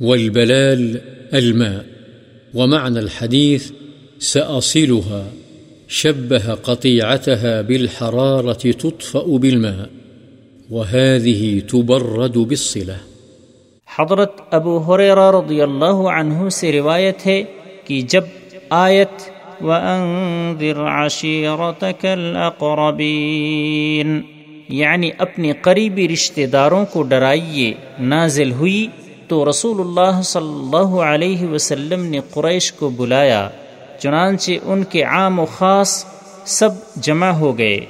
والبلال الماء، ومعنى الحديث سأصلها، شبه قطيعتها بالحرارة تطفأ بالماء، وهذه تبرد بالصلة. حضرت ابو حریرہ رضی اللہ عنہ سے روایت ہے کہ جب آیت وَأَنذِرْ عَشِيرَتَكَ الْأَقْرَبِينَ یعنی اپنے قریبی رشتہ داروں کو ڈرائیے نازل ہوئی تو رسول اللہ صلی اللہ علیہ وسلم نے قریش کو بلایا، چنانچہ ان کے عام و خاص سب جمع ہو گئے۔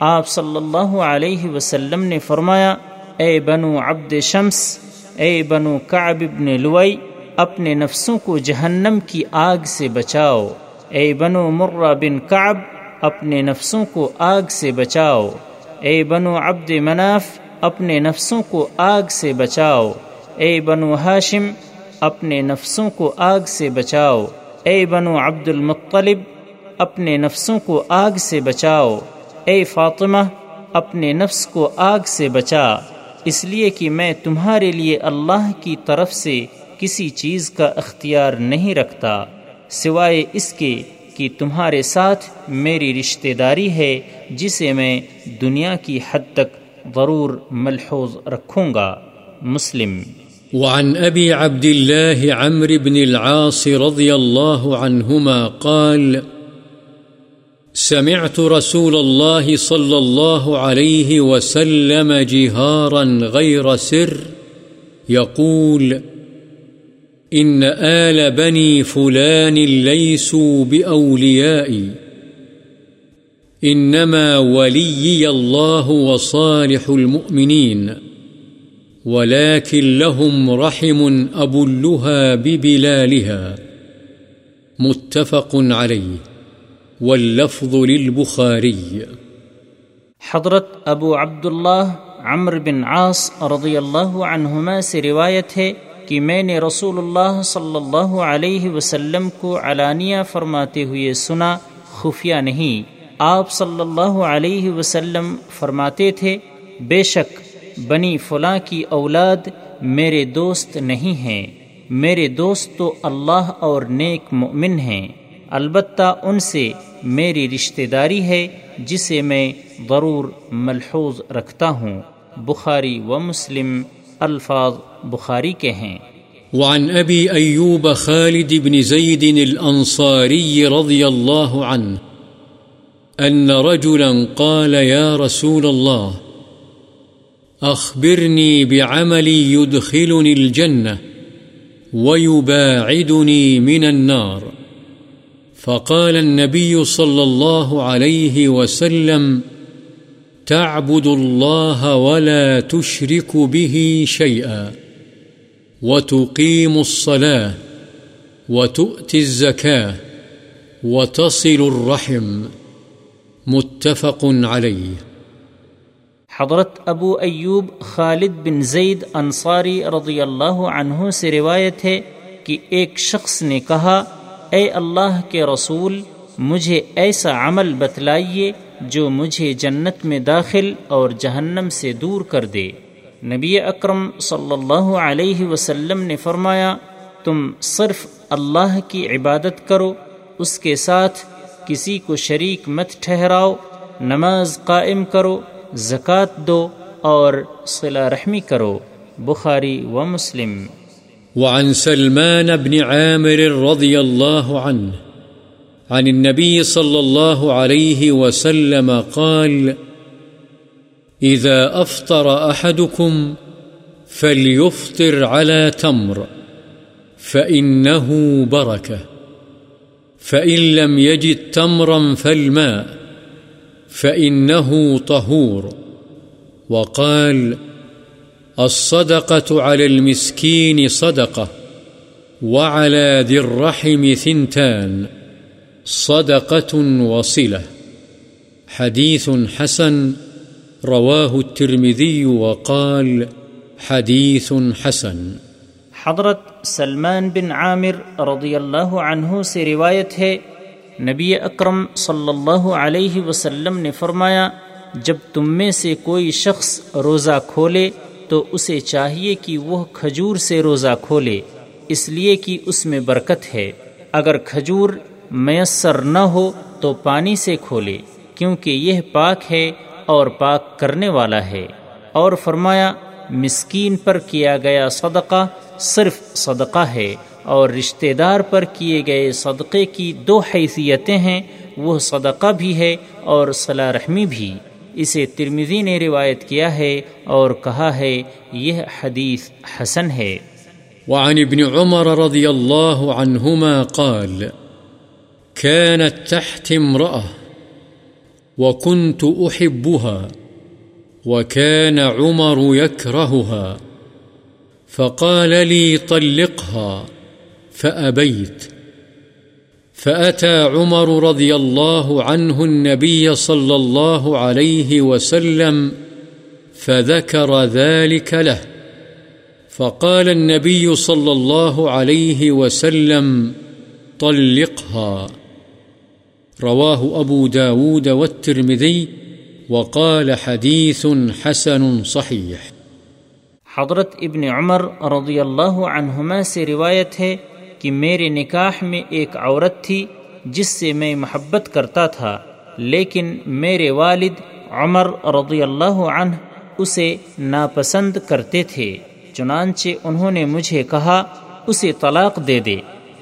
آپ صلی اللہ علیہ وسلم نے فرمایا، اے بنو عبد شمس اے بنو کعب ابن لوئی اپنے نفسوں کو جہنم کی آگ سے بچاؤ۔ اے بنو مرہ بن کعب، اپنے نفسوں کو آگ سے بچاؤ۔ اے بنو عبد مناف، اپنے نفسوں کو آگ سے بچاؤ۔ اے بنو ہاشم، اپنے نفسوں کو آگ سے بچاؤ۔ اے بنو عبد المطلب، اپنے نفسوں کو آگ سے بچاؤ۔ اے فاطمہ، اپنے نفس کو آگ سے بچا۔ اس لیے کہ میں تمہارے لیے اللہ کی طرف سے کسی چیز کا اختیار نہیں رکھتا، سوائے اس کے کہ تمہارے ساتھ میری رشتہ داری ہے، جسے میں دنیا کی حد تک ضرور ملحوظ رکھوں گا۔ مسلم۔ وعن أبي عبد الله عمرو بن العاص رضي الله عنهما قال سمعت رسول الله صلى الله عليه وسلم جهارا غير سر يقول، إن آل بني فلان ليسوا بأوليائي إنما وليي الله وصالح المؤمنين، ولكن لهم رحم أبلها ببلالها. متفق عليه. واللفظ للبخاري. حضرت ابو عبداللہ عمر بن عاص رضی اللہ عنہما سے روایت ہے کہ میں نے رسول اللہ صلی اللہ علیہ وسلم کو علانیہ فرماتے ہوئے سنا، خفیہ نہیں۔ آپ صلی اللہ علیہ وسلم فرماتے تھے، بے شک بنی فلاں کی اولاد میرے دوست نہیں ہیں۔ میرے دوست تو اللہ اور نیک مؤمن ہیں۔ البتہ ان سے میری رشتہ داری ہے جسے میں ضرور ملحوظ رکھتا ہوں۔ بخاری و مسلم، الفاظ بخاری کے ہیں۔ وعن أبي أيوب خالد بن زيد الأنصاري رضي الله عنه أن رجلا قال يا رسول الله أخبرني بعمل يدخلني الجنة ويباعدني من النار۔ فقال النبي صلى الله عليه وسلم، تعبد الله ولا تشرك به شيئا، وتقيم الصلاة، وتؤتي الزكاة، وتصل الرحم. متفق عليه. حضرت ابو ایوب خالد بن زید انصاری رضی اللہ عنہ سے روایت ہے کہ ایک شخص نے کہا اے اللہ کے رسول، مجھے ایسا عمل بتلائیے جو مجھے جنت میں داخل اور جہنم سے دور کر دے۔ نبی اکرم صلی اللہ علیہ وسلم نے فرمایا، تم صرف اللہ کی عبادت کرو، اس کے ساتھ کسی کو شریک مت ٹھہراؤ، نماز قائم کرو، زکوٰۃ دو اور صلہ رحمی کرو۔ بخاری و مسلم۔ وعن سلمان بن عامر رضي الله عنه عن النبي صلى الله عليه وسلم قال إذا أفطر أحدكم فليفطر على تمر، فإنه بركة، فإن لم يجد تمرا فالماء، فإنه طهور. وقال الصدقة على المسكين صدقة وعلى ذي الرحم ثنتان، صدقة وصلة. حديث حسن رواه الترمذي وقال حديث حسن. حضرت سلمان بن عامر رضی اللہ عنہ سے روایت ہے، نبی اکرم صلی اللہ علیہ وسلم نے فرمایا، جب تم میں سے کوئی شخص روزہ کھولے تو اسے چاہیے کہ وہ کھجور سے روزہ کھولے، اس لیے کہ اس میں برکت ہے۔ اگر کھجور میسر نہ ہو تو پانی سے کھولے، کیونکہ یہ پاک ہے اور پاک کرنے والا ہے۔ اور فرمایا، مسکین پر کیا گیا صدقہ صرف صدقہ ہے، اور رشتہ دار پر کیے گئے صدقے کی دو حیثیتیں ہیں، وہ صدقہ بھی ہے اور صلاح رحمی بھی۔ اسے ترمزی نے روایت کیا ہے اور کہا ہے، یہ حدیث حسن ہے۔ وعن ابن عمر رضی اللہ عنہما قال كانت تحت امرأة وكنت أحبها وكان عمر يكرهها فقال لي طلقها فأبيت فأتى عمر رضي الله عنه النبي صلى الله عليه وسلم فذكر ذلك له. فقال النبي صلى الله عليه وسلم طلقها. رواه أبو داود والترمذي وقال حديث حسن صحيح. حضرت ابن عمر رضی اللہ عنہما سے روایت ہے کہ میرے نکاح میں ایک عورت تھی جس سے میں محبت کرتا تھا، لیکن میرے والد عمر رضی اللہ عنہ اسے ناپسند کرتے تھے، چنانچہ انہوں نے مجھے کہا، اسے طلاق دے دے۔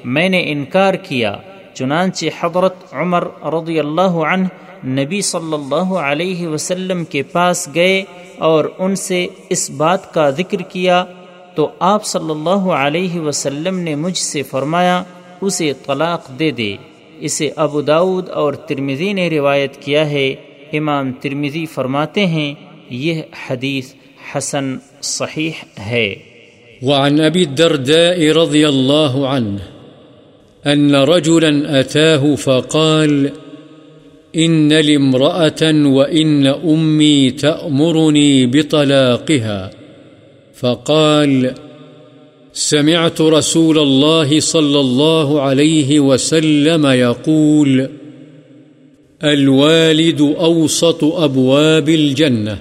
میں نے انکار کیا، چنانچہ حضرت عمر رضی اللہ عنہ نبی صلی اللہ علیہ وسلم کے پاس گئے اور ان سے اس بات کا ذکر کیا تو آپ صلی اللہ علیہ وسلم نے مجھ سے فرمایا، اسے طلاق دے دے۔ اسے ابو داود اور ترمزی نے روایت کیا ہے۔ امام ترمزی فرماتے ہیں، یہ حدیث حسن صحیح ہے۔ وعن ابی الدرداء رضی اللہ عنہ ان رجلا اتاه فقال، ان لامرأة وان امي تأمرني بطلاقها. فقال، سمعت رسول الله صلى الله عليه وسلم يقول الوالد أوسط أبواب الجنة،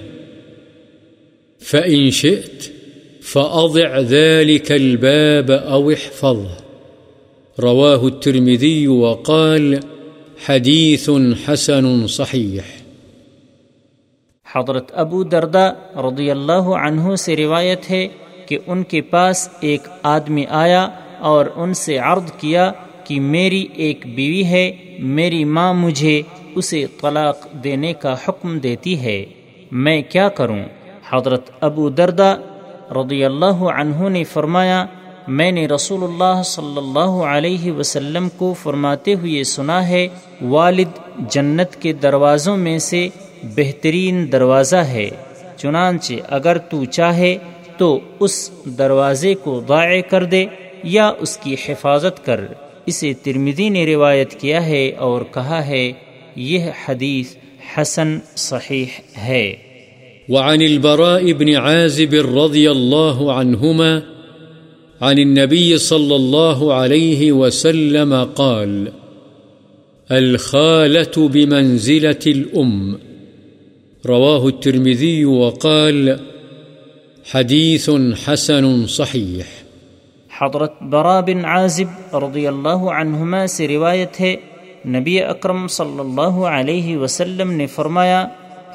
فإن شئت فأضع ذلك الباب أو احفظه. رواه الترمذي وقال، حديث حسن صحيح. حضرت ابو دردہ رضی اللہ عنہ سے روایت ہے کہ ان کے پاس ایک آدمی آیا اور ان سے عرض کیا کہ میری ایک بیوی ہے، میری ماں مجھے اسے طلاق دینے کا حکم دیتی ہے۔ میں کیا کروں؟ حضرت ابو دردہ رضی اللہ عنہ نے فرمایا، میں نے رسول اللہ صلی اللہ علیہ وسلم کو فرماتے ہوئے سنا ہے، والد جنت کے دروازوں میں سے بہترین دروازہ ہے، چنانچہ اگر تو چاہے تو اس دروازے کو ضائع کر دے یا اس کی حفاظت کر۔ اسے ترمدی نے روایت کیا ہے اور کہا ہے، یہ حدیث حسن صحیح ہے۔ وعن البراء بن عازب رضی اللہ عنہما عن النبي صلى الله عليه وسلم قال، الخالة بمنزلة الأم۔ رواه الترمذي وقال حديث حسن صحيح. حضرت برا بن عازب رضی اللہ عنہما سے روایت ہے نبی اکرم صلی اللہ علیہ وسلم نے فرمایا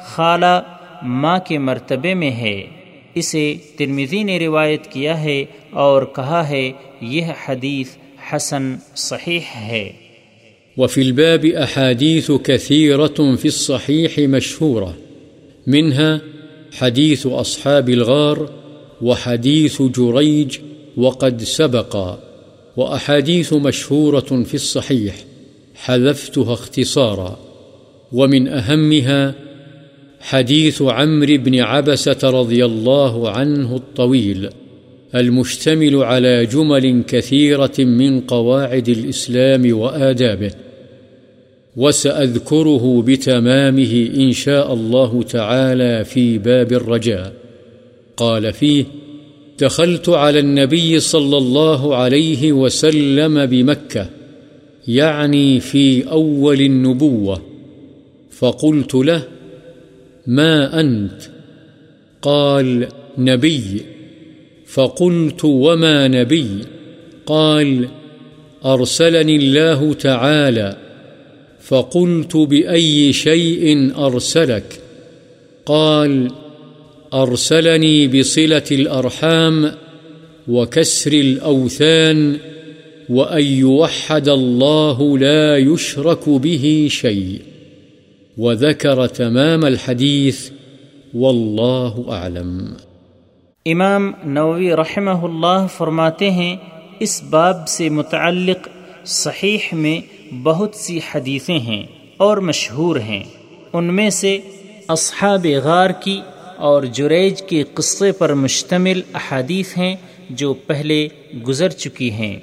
خالہ ماں کے مرتبے میں ہے۔ اسے ترمیزی نے روایت کیا ہے اور کہا ہے یہ حدیث حسن صحیح ہے۔ وفي الباب أحاديث كثيرة في الصحيح مشهورة۔ منها حديث أصحاب الغار وحديث جريج وقد سبق وأحاديث مشهورة في الصحيح حذفتها اختصارا ومن أهمها حديث عمرو بن عبسة رضي الله عنه الطويل المشتمل على جمل كثيرة من قواعد الإسلام وآدابه وسأذكره بتمامه إن شاء الله تعالى في باب الرجاء. قال فيه دخلت على النبي صلى الله عليه وسلم بمكة، يعني في أول النبوة. فقلت له ما أنت؟ قال نبي. فقلت وما نبي؟ قال أرسلني الله تعالى. فقلت بأي شيء أرسلك؟ قال، أرسلني بصلة الأرحام وكسر الأوثان وأن يوحد الله لا يشرك به شيء وذكر تمام الحديث والله أعلم۔ امام نووی رحمہ اللہ فرماتے ہیں، اس باب سے متعلق صحیح میں بہت سی حدیثیں ہیں اور مشہور ہیں۔ ان میں سے اصحاب غار کی اور جریج کے قصے پر مشتمل احادیث ہیں جو پہلے گزر چکی ہیں۔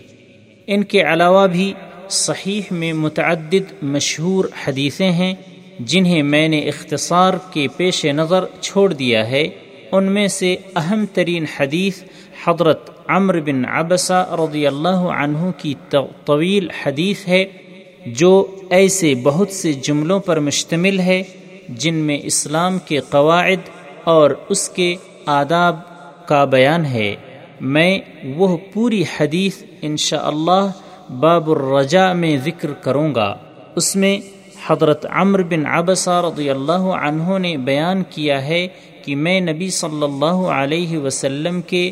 ان کے علاوہ بھی صحیح میں متعدد مشہور حدیثیں ہیں جنہیں میں نے اختصار کے پیش نظر چھوڑ دیا ہے۔ ان میں سے اہم ترین حدیث حضرت عمر بن عبسہ رضی اللہ عنہ کی طویل حدیث ہے۔ جو ایسے بہت سے جملوں پر مشتمل ہے، جن میں اسلام کے قواعد اور اس کے آداب کا بیان ہے۔ میں وہ پوری حدیث انشاءاللہ اللہ باب الرجا میں ذکر کروں گا۔ اس میں حضرت عمر بن عبسہ رضی اللہ عنہ نے بیان کیا ہے کہ میں نبی صلی اللہ علیہ وسلم کے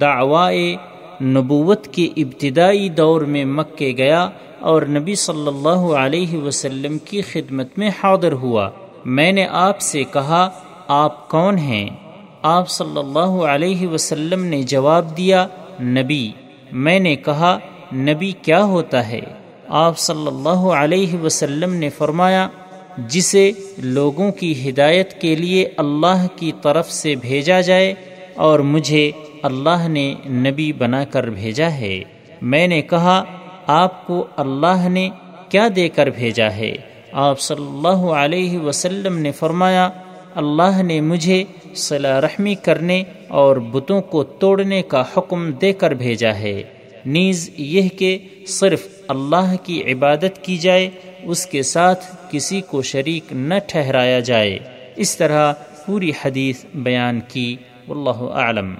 دعوائے نبوت کے ابتدائی دور میں مکے گیا اور نبی صلی اللہ علیہ وسلم کی خدمت میں حاضر ہوا۔ میں نے آپ سے کہا، آپ کون ہیں؟ آپ صلی اللہ علیہ وسلم نے جواب دیا، نبی۔ میں نے کہا، نبی کیا ہوتا ہے؟ آپ صلی اللہ علیہ وسلم نے فرمایا، جسے لوگوں کی ہدایت کے لیے اللہ کی طرف سے بھیجا جائے اور مجھے اللہ نے نبی بنا کر بھیجا ہے۔ میں نے کہا، آپ کو اللہ نے کیا دے کر بھیجا ہے؟ آپ صلی اللہ علیہ وسلم نے فرمایا، اللہ نے مجھے صلاح رحمی کرنے اور بتوں کو توڑنے کا حکم دے کر بھیجا ہے۔ نیز یہ کہ صرف اللہ کی عبادت کی جائے، اس کے ساتھ کسی کو شریک نہ ٹھہرایا جائے۔ اس طرح پوری حدیث بیان کی۔ واللہ اعلم